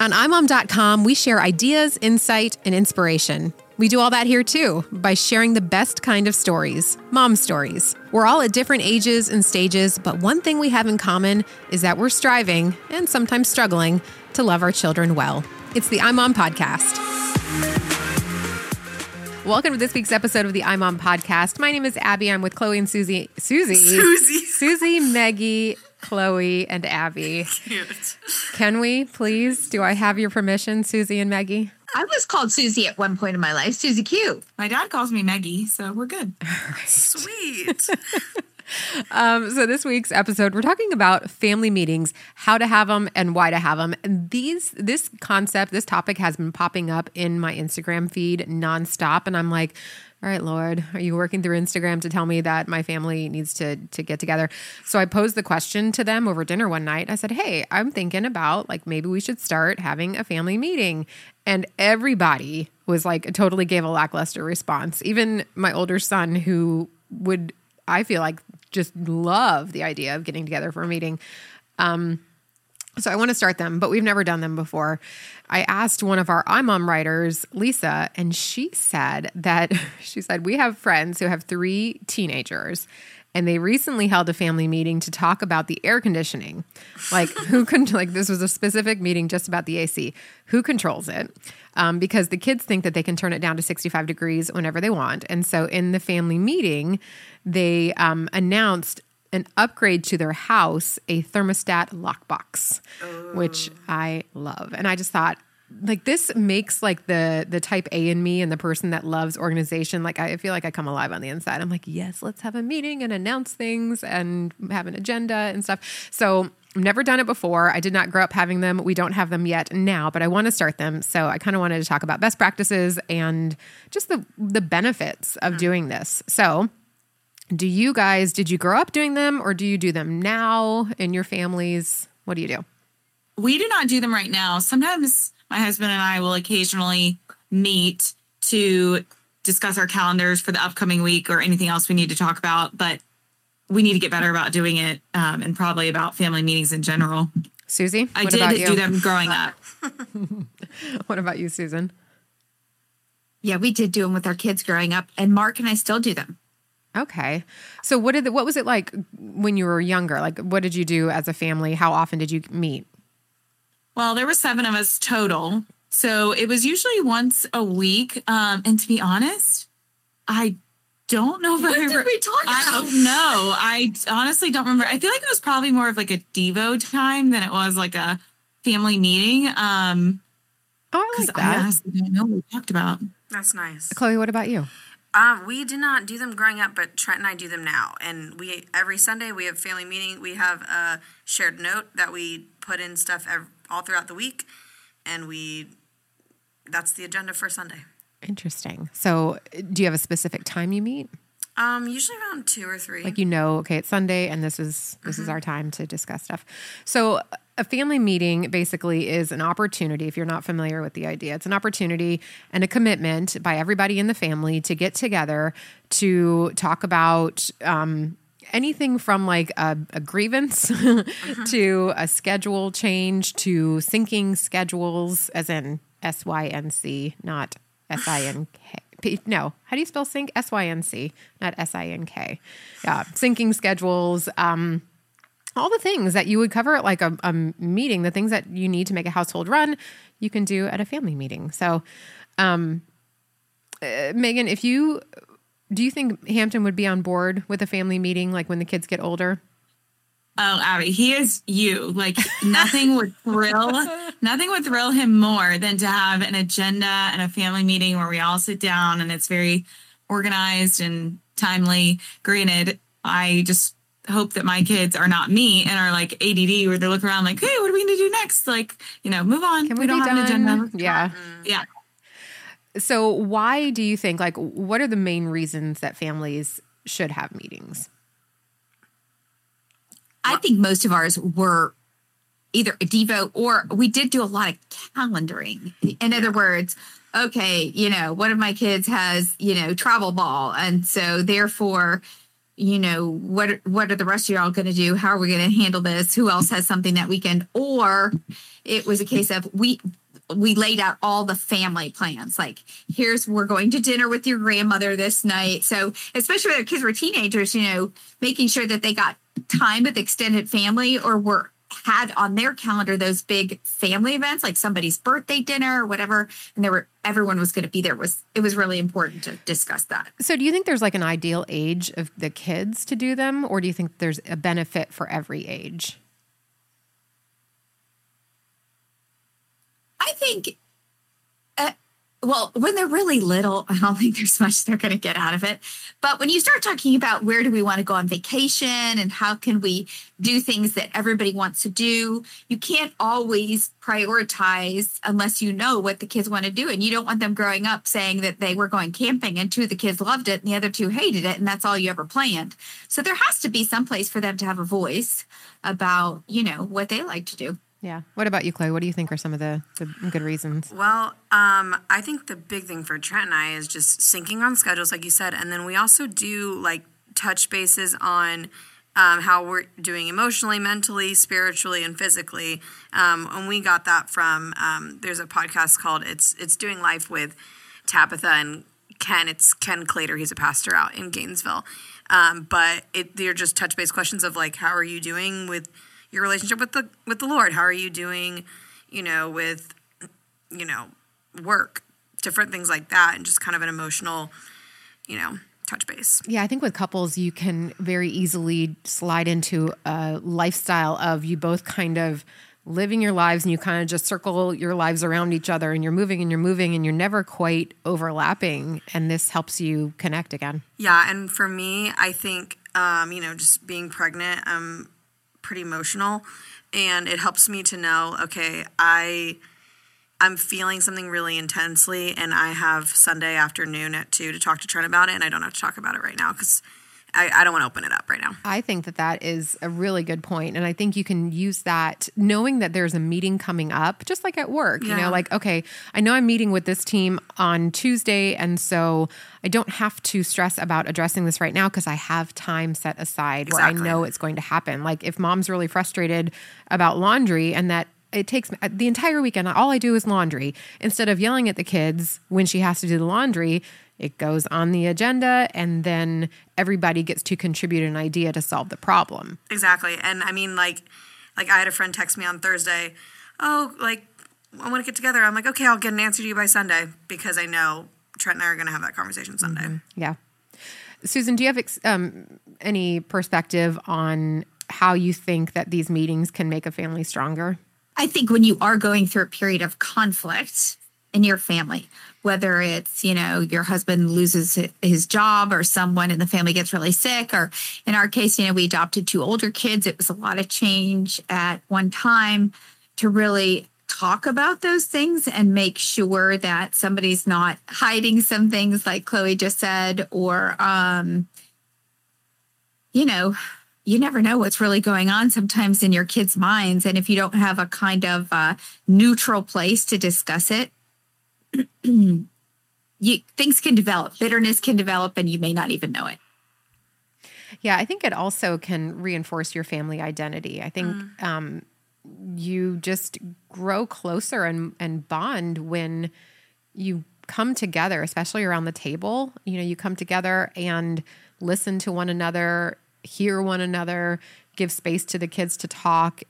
On imom.com, we share ideas, insight, and inspiration. We do all that here too by sharing the best kind of stories, mom stories. We're all at different ages and stages, but one thing we have in common is that we're striving and sometimes struggling to love our children well. It's the iMom podcast. Welcome to this week's episode of the iMom podcast. My name is Abby. I'm with Chloe and Susie. Susie. Susie. Susie, Maggie, Chloe, and Abby. Cute. Can we please? Do I have your permission, Susie and Maggie? I was called Susie at one point in my life. Susie Q. My dad calls me Maggie, so we're good. Sweet. Um, so this week's episode, we're talking about family meetings, how to have them, and why to have them. And these, this concept, this topic has been popping up in my Instagram feed nonstop, and I'm like. All right, Lord, are you working through Instagram to tell me that my family needs to to get together? So I posed the question to them over dinner one night. I said, "Hey, I'm thinking about like maybe we should start having a family meeting." And everybody was like totally gave a lackluster response. Even my older son who would I feel like just love the idea of getting together for a meeting. Um, so I want to start them, but we've never done them before. I asked one of our iMom writers, Lisa, and she said that she said we have friends who have three teenagers and they recently held a family meeting to talk about the air conditioning. Like who can like this was a specific meeting just about the AC. Who controls it? Um, because the kids think that they can turn it down to 65 degrees whenever they want. And so in the family meeting, they um, announced an upgrade to their house, a thermostat lockbox, which I love. And I just thought, like this makes like the the type A in me and the person that loves organization. Like I feel like I come alive on the inside. I'm like, yes, let's have a meeting and announce things and have an agenda and stuff. So I've never done it before. I did not grow up having them. We don't have them yet now, but I want to start them. So I kind of wanted to talk about best practices and just the the benefits of mm. doing this. So do you guys did you grow up doing them or do you do them now in your families? What do you do? we do not do them right now. Sometimes my husband and I will occasionally meet to discuss our calendars for the upcoming week or anything else we need to talk about, but we need to get better about doing it um, and probably about family meetings in general. Susie? I did about do them growing up. What about you, Susan? Yeah, we did do them with our kids growing up, and Mark and I still do them. Okay. So what did the, what was it like when you were younger? Like what did you do as a family? How often did you meet? Well, there were seven of us total. So it was usually once a week. Um, and to be honest, I don't know if I What did remember. we talk I don't know. I honestly don't remember. I feel like it was probably more of like a Devo time than it was like a family meeting. Um, Oh, I because like I honestly don't know what we talked about. That's nice. Chloe, what about you? Um, we did not do them growing up, but Trent and I do them now. And we every Sunday we have family meeting. We have a shared note that we put in stuff ev- all throughout the week, and we that's the agenda for Sunday. Interesting. So do you have a specific time you meet? Um, usually around two or three. Like you know, okay, it's Sunday and this is this is our time to discuss stuff. So a family meeting basically is an opportunity if you're not familiar with the idea. It's an opportunity and a commitment by everybody in the family to get together to talk about um anything from like a, a grievance to a schedule change to syncing schedules as in S-Y-N-C, not S I N K. No, how do you spell sync? S Y N C, not S I N K. Yeah, syncing schedules, um, all the things that you would cover at like a, a meeting, the things that you need to make a household run, you can do at a family meeting. So, um, uh, Megan, if you do you think Hampton would be on board with a family meeting, like when the kids get older? Oh, Abby, he is you. Like nothing would thrill, nothing would thrill him more than to have an agenda and a family meeting where we all sit down and it's very organized and timely. Granted, I just hope that my kids are not me and are like ADD where they look around like, hey, what are we going to do next? Like, you know, move on. Can we, don't be have an agenda. Yeah. Yeah. So, why do you think, like, what are the main reasons that families should have meetings? I think most of ours were either a Devo or we did do a lot of calendaring. In other words, okay, you know, one of my kids has, you know, travel ball. And so therefore, you know, what what are the rest of y'all gonna do? How are we gonna handle this? Who else has something that weekend? Or it was a case of we we laid out all the family plans. Like, here's we're going to dinner with your grandmother this night. So, especially when the kids were teenagers, you know, making sure that they got time with extended family or were had on their calendar those big family events like somebody's birthday dinner or whatever and there were everyone was going to be there was it was really important to discuss that So, do you think there's like an ideal age of the kids to do them, or do you think there's a benefit for every age? Think uh, well when they're really little i don't think there's much they're going to get out of it. But when you start talking about where do we want to go on vacation and how can we do things that everybody wants to do you can't always prioritize unless you know what the kids want to do. And you don't want them growing up saying that they were going camping and two of the kids loved it and the other two hated it and that's all you ever planned. So there has to be some place for them to have a voice about you know what they like to do Yeah. What about you, Chloe? What do you think are some of the, the good reasons? Well, um, I think the big thing for Trent and I is just syncing on schedules, like you said, and then we also do like touch bases on um, how we're doing emotionally, mentally, spiritually, and physically. Um, and we got that from um, there's a podcast called "It's It's Doing Life" with Tabitha and Ken. It's Ken Clater. He's a pastor out in Gainesville. Um, but it, they're just touch base questions of like, how are you doing with your relationship with the with the Lord? How are you doing, you know, with you know, work, different things like that, and just kind of an emotional, you know, touch base. Yeah, I think with couples, you can very easily slide into a lifestyle of you both kind of living your lives and you kind of just circle your lives around each other and you're moving and you're moving and you're never quite overlapping. And this helps you connect again. Yeah, and for me, I think, um, you know, just being pregnant, I'm pretty emotional, and it helps me to know, okay, I. I'm feeling something really intensely, and I have Sunday afternoon at two to talk to Trent about it, and I don't have to talk about it right now because I, I don't want to open it up right now. I think that that is a really good point, and I think you can use that knowing that there's a meeting coming up, just like at work. You know, like okay, I know I'm meeting with this team on Tuesday, and so I don't have to stress about addressing this right now because I have time set aside exactly. where I know it's going to happen. Like if mom's really frustrated about laundry and that. It takes the entire weekend. All I do is laundry. Instead of yelling at the kids when she has to do the laundry, it goes on the agenda, and then everybody gets to contribute an idea to solve the problem. Exactly. And I mean, like, like I had a friend text me on Thursday, oh, like, I want to get together. I'm like, okay, I'll get an answer to you by Sunday because I know Trent and I are going to have that conversation Sunday. Yeah. Susan, do you have ex- um, any perspective on how you think that these meetings can make a family stronger? I think when you are going through a period of conflict in your family, whether it's, you know, your husband loses his job or someone in the family gets really sick, or in our case, you know, we adopted two older kids. It was a lot of change at one time to really talk about those things and make sure that somebody's not hiding some things like Chloe just said, or, um, you know, you never know what's really going on sometimes in your kids' minds. And if you don't have a kind of uh, neutral place to discuss it, you, things can develop. Bitterness can develop, and you may not even know it. Yeah, I think it also can reinforce your family identity. I think um, you just grow closer and, and bond when you come together, especially around the table. You know, you come together and listen to one another, hear one another, give space to the kids to talk.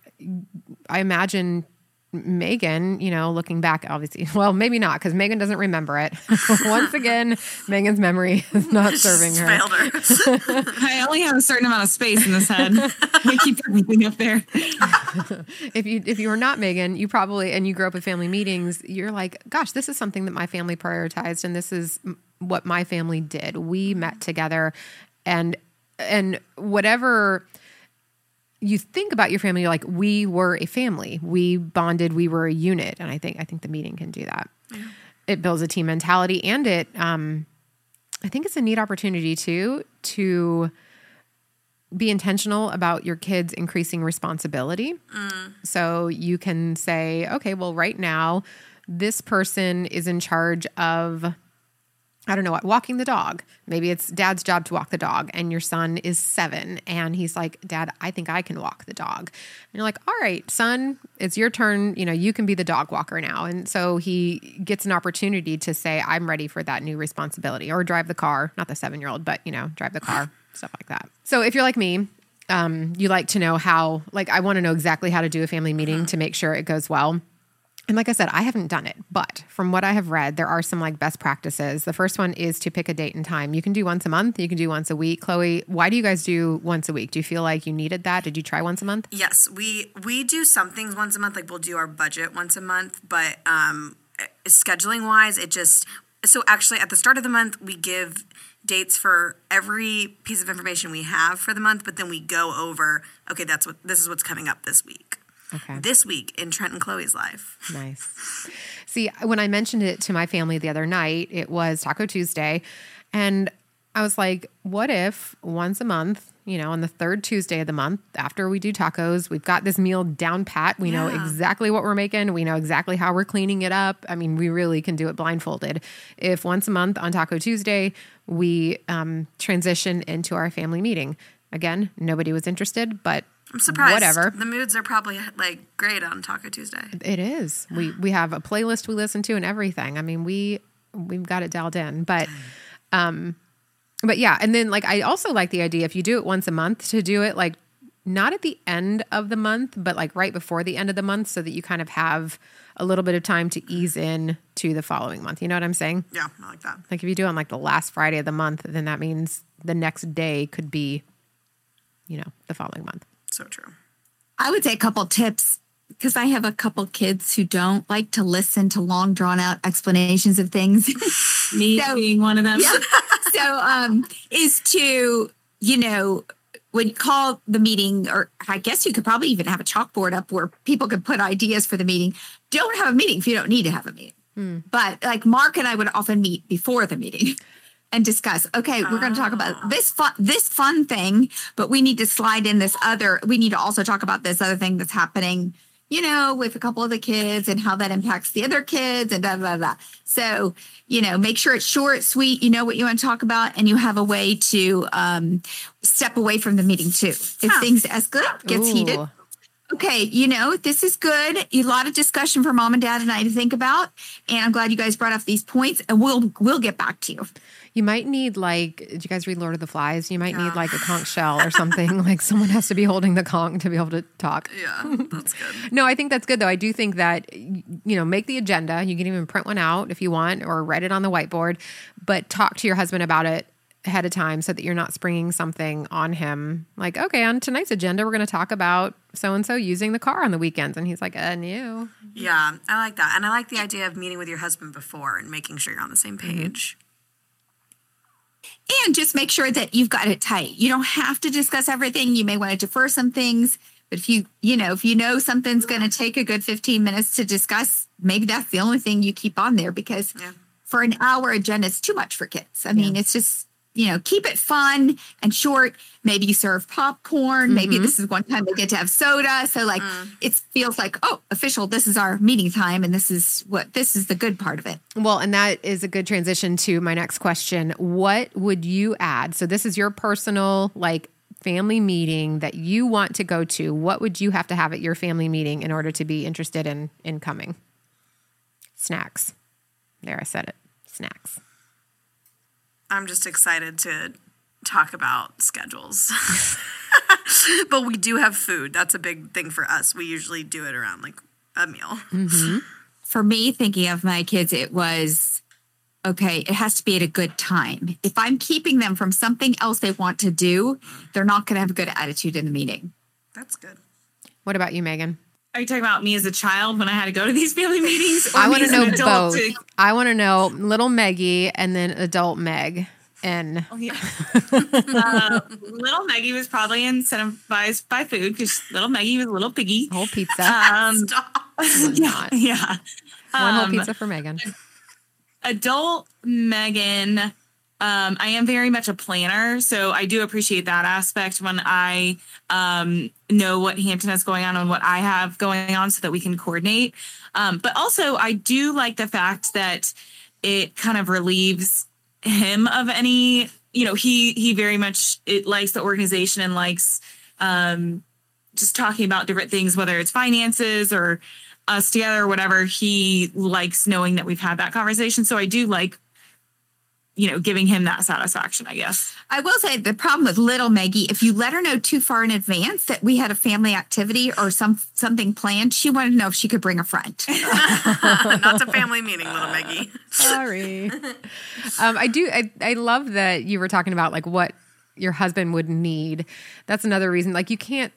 I imagine Megan, you know, looking back, obviously, well, maybe not because Megan doesn't remember it. Once again, Megan's memory is not serving her. Her. I only have a certain amount of space in this head. I keep everything up there. if you if you were not Megan, you probably and you grew up with family meetings, you're like, gosh, this is something that my family prioritized, and this is what my family did. We met together, and and whatever you think about your family, you're like, we were a family, we bonded, we were a unit, and I think I think the meeting can do that. It builds a team mentality, and it um, I think it's a neat opportunity too to be intentional about your kids increasing responsibility. So you can say, okay, well, right now, this person is in charge of, I don't know what, walking the dog. Maybe it's dad's job to walk the dog, and your son is seven, and he's like, Dad, I think I can walk the dog. And you're like, All right, son, it's your turn. You know, you can be the dog walker now. And so he gets an opportunity to say, I'm ready for that new responsibility or drive the car, not the seven year old, but, you know, drive the car, stuff like that. So if you're like me, um, you like to know how, like, I want to know exactly how to do a family meeting to make sure it goes well. And like I said, I haven't done it, but from what I have read, there are some like best practices. The first one is to pick a date and time. You can do once a month, you can do once a week. Chloe, why do you guys do once a week? Do you feel like you needed that? Did you try once a month? Yes, we we do some things once a month. Like we'll do our budget once a month, but um, scheduling wise, it just so actually at the start of the month we give dates for every piece of information we have for the month, but then we go over. Okay, that's what this is what's coming up this week. Okay. This week in Trent and Chloe's life. Nice. See, when I mentioned it to my family the other night, it was Taco Tuesday. And I was like, what if once a month, you know, on the third Tuesday of the month, after we do tacos, we've got this meal down pat. We know exactly what we're making. We know exactly how we're cleaning it up. I mean, we really can do it blindfolded. If once a month on Taco Tuesday, we um, transition into our family meeting. Again, nobody was interested, but I'm surprised. Whatever. The moods are probably like great on Taco Tuesday. It is. We we have a playlist we listen to and everything. I mean, we we've got it dialed in. But um but yeah, and then like I also like the idea if you do it once a month to do it like not at the end of the month, but like right before the end of the month so that you kind of have a little bit of time to ease in to the following month. You know what I'm saying? Yeah, I like that. Like if you do it on like the last Friday of the month, then that means the next day could be you know, the following month. So true. I would say a couple tips because I have a couple kids who don't like to listen to long drawn out explanations of things. Me So- being one of them. Yeah. so um is to you know when you call the meeting or i guess you could probably even have a chalkboard up where people could put ideas for the meeting don't have a meeting if you don't need to have a meeting but like mark and i would often meet before the meeting and discuss okay we're going to talk about this fun this fun thing but we need to slide in this other we need to also talk about this other thing that's happening you know with a couple of the kids and how that impacts the other kids and blah blah blah so you know make sure it's short sweet you know what you want to talk about and you have a way to um, step away from the meeting too if Huh. things escalate gets heated okay, you know, this is good. A lot of discussion for mom and dad and I to think about. And I'm glad you guys brought up these points and we'll we'll get back to you. You might need like, did you guys read Lord of the Flies? You might need like a conch shell or something. like someone has to be holding the conch to be able to talk. Yeah, that's good. No, I think that's good though. I do think that you know, make the agenda. You can even print one out if you want, or write it on the whiteboard. But talk to your husband about it ahead of time so that you're not springing something on him. Like, okay, on tonight's agenda, we're going to talk about so and so using the car on the weekends, and he's like, uh, no. Yeah, I like that. And I like the idea of meeting with your husband before and making sure you're on the same Mm-hmm. page. And just make sure that you've got it tight. You don't have to discuss everything. You may want to defer some things. But if you, you know, if you know something's going to take a good 15 minutes to discuss, maybe that's the only thing you keep on there because Yeah. for an hour agenda is too much for kids. I mean, it's just, you know, keep it fun and short. Maybe you serve popcorn. Maybe mm-hmm. this is one time they get to have soda. So like mm. it feels like, oh, official, this is our meeting time and this is what this is the good part of it. Well, and that is a good transition to my next question. What would you add? So, this is your personal, like, family meeting that you want to go to. What would you have to have at your family meeting in order to be interested in in coming? Snacks. There, I said it. Snacks. I'm just excited to talk about schedules. but we do have food. That's a big thing for us. We usually do it around like a meal. Mm-hmm. for me, thinking of my kids, it was okay, it has to be at a good time. If I'm keeping them from something else they want to do, they're not going to have a good attitude in the meeting. That's good. What about you, Megan? Are you talking about me as a child when I had to go to these family meetings? I want to know both. to- I want to know little Meggie and then adult Meg. And Oh, yeah. uh, little Maggie was probably incentivized by food because little Maggie was a little piggy. whole pizza. Um, Stop. yeah, yeah. One whole um, pizza for Megan. adult Megan, um, I am very much a planner, so I do appreciate that aspect when I um, know what Hampton has going on and what I have going on, so that we can coordinate. Um, but also, I do like the fact that it kind of relieves him of any you know he he very much it likes the organization and likes um just talking about different things whether it's finances or us together or whatever he likes knowing that we've had that conversation so i do like you know giving him that satisfaction i guess I will say the problem with little Maggie, if you let her know too far in advance that we had a family activity or some something planned, she wanted to know if she could bring a friend. Not to family meeting, little Maggie. Sorry. um, I do. I, I love that you were talking about like what your husband would need. That's another reason. Like you can't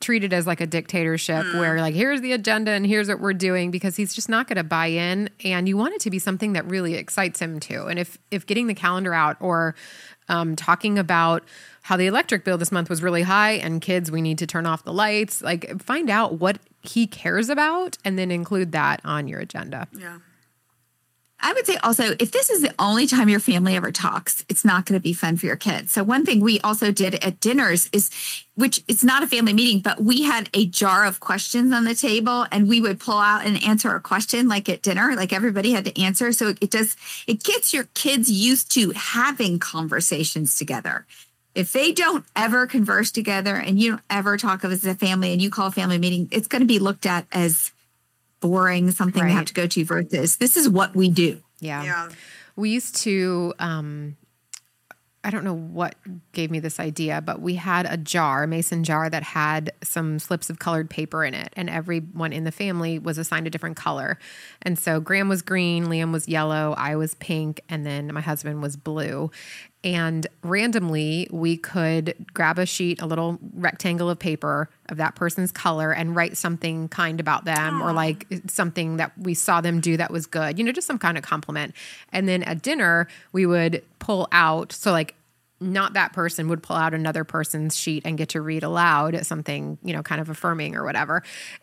treat it as like a dictatorship where like here's the agenda and here's what we're doing because he's just not going to buy in. And you want it to be something that really excites him too. And if if getting the calendar out or um, talking about how the electric bill this month was really high and kids we need to turn off the lights like find out what he cares about and then include that on your agenda. Yeah. I would say also, if this is the only time your family ever talks, it's not going to be fun for your kids. So one thing we also did at dinners is, which it's not a family meeting, but we had a jar of questions on the table and we would pull out and answer a question like at dinner, like everybody had to answer. So it does, it gets your kids used to having conversations together. If they don't ever converse together and you don't ever talk of as a family and you call a family meeting, it's going to be looked at as boring, something you Right. have to go to versus this is what we do. yeah Yeah. We used to, um, I don't know what gave me this idea, but we had a jar, a mason jar that had some slips of colored paper in it, and everyone in the family was assigned a different color. And so Graham was green, Liam was yellow, I was pink, and then my husband was blue. And randomly, we could grab a sheet, a little rectangle of paper of that person's color, and write something kind about them or like something that we saw them do that was good, you know, just some kind of compliment. And then at dinner, we would pull out, so like, not that person would pull out another person's sheet and get to read aloud something, you know, kind of affirming or whatever.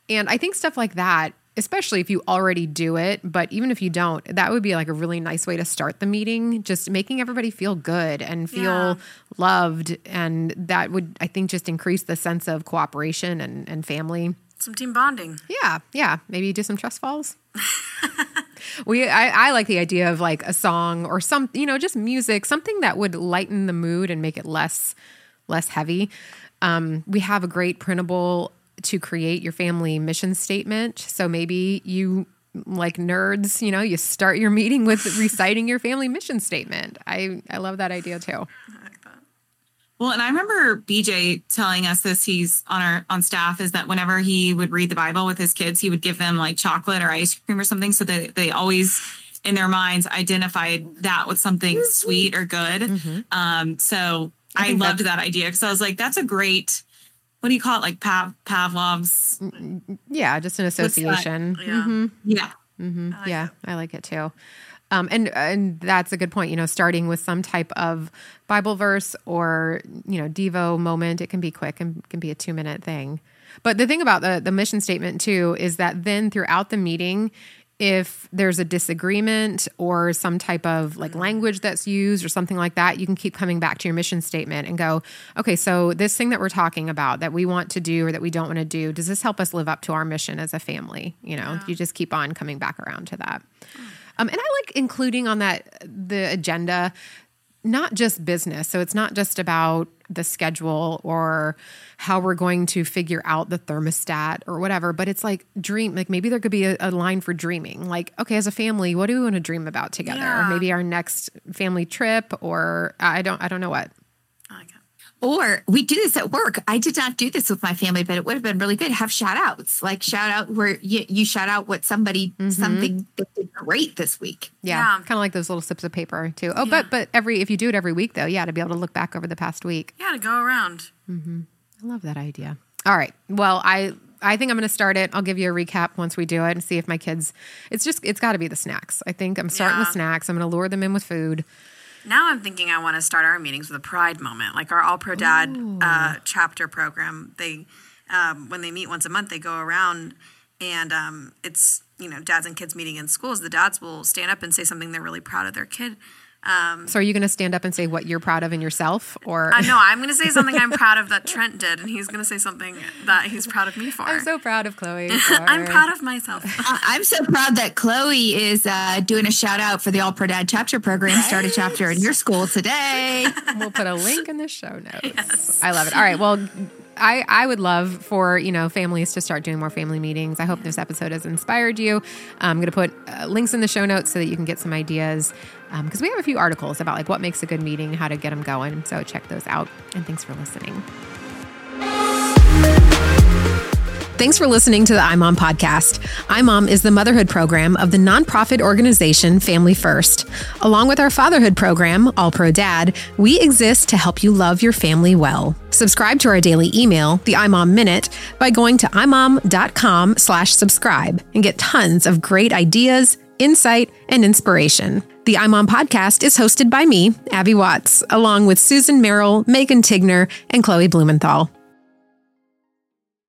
And I think stuff like that, especially if you already do it, but even if you don't, that would be like a really nice way to start the meeting, just making everybody feel good and feel Yeah. loved. And that would, I think, just increase the sense of cooperation and, and family. Some team bonding. Yeah, yeah. Maybe do some trust falls. we, I, I like the idea of like a song or some, you know, just music, something that would lighten the mood and make it less, less heavy. Um, we have a great printable to create your family mission statement. So maybe you like nerds, you know, you start your meeting with reciting your family mission statement. I, I love that idea too. Well, and I remember BJ telling us this. He's on our on staff. Is that whenever he would read the Bible with his kids, he would give them like chocolate or ice cream or something, so that they always in their minds identified that with something sweet or good. Um, so I, think loved that idea because I was like, that's a great. What do you call it? Like Pav, Pavlov's. Yeah, just an association. Yeah. Yeah. yeah, I like it too. Um, and and that's a good point. You know, starting with some type of Bible verse or you know Devo moment. It can be quick and can be a two minute thing. But the thing about the the mission statement too is that then throughout the meeting, if there's a disagreement or some type of like language that's used or something like that, you can keep coming back to your mission statement and go, okay, so this thing that we're talking about that we want to do or that we don't want to do, does this help us live up to our mission as a family? You know, you just keep on coming back around to that. Um, and I like including on that the agenda not just business. So it's not just about the schedule or how we're going to figure out the thermostat or whatever, but it's like dream, like maybe there could be a, a line for dreaming. Like, okay, as a family, what do we want to dream about together? Yeah. Maybe our next family trip or I don't, I don't know what. I like it. Or we do this at work. I did not do this with my family, but it would have been really good. Have shout outs, like shout out where you, you shout out what somebody, something that did great this week. Yeah. Yeah. Kind of like those little slips of paper too. Oh, but, but every, if you do it every week though, yeah, to be able to look back over the past week. Yeah, to go around. Mm-hmm. I love that idea. All right. Well, I I think I'm going to start it. I'll give you a recap once we do it and see if my kids. It's just it's got to be the snacks. I think I'm starting with snacks. I'm going to lure them in with food. Now I'm thinking I want to start our meetings with a pride moment, like our All Pro Dad uh, chapter program. They, um, when they meet once a month, they go around, and um, it's you know dads and kids meeting in schools. The dads will stand up and say something they're really proud of their kid So are you going to stand up and say what you're proud of in yourself or I know I'm going to say something I'm proud of that Trent did, and he's going to say something that he's proud of me for. I'm so proud of Chloe. I'm proud of myself. I- I'm so proud that Chloe is uh, doing a shout out for the All Pro Dad chapter program. Start a chapter in your school today. We'll put a link in the show notes. I love it. All right. Well, I, I would love for you know families to start doing more family meetings. I hope this episode has inspired you. I'm going to put uh, links in the show notes so that you can get some ideas because we have a few articles about like what makes a good meeting, how to get them going. So check those out. And thanks for listening. Thanks for listening to the iMom podcast. iMom is the motherhood program of the nonprofit organization Family First. Along with our fatherhood program, All Pro Dad, we exist to help you love your family well. Subscribe to our daily email, the iMom Minute, by going to imom.com slash subscribe and get tons of great ideas, insight, and inspiration. The iMom podcast is hosted by me, Abby Watts, along with Susan Merrill, Megan Tigner, and Chloe Blumenthal.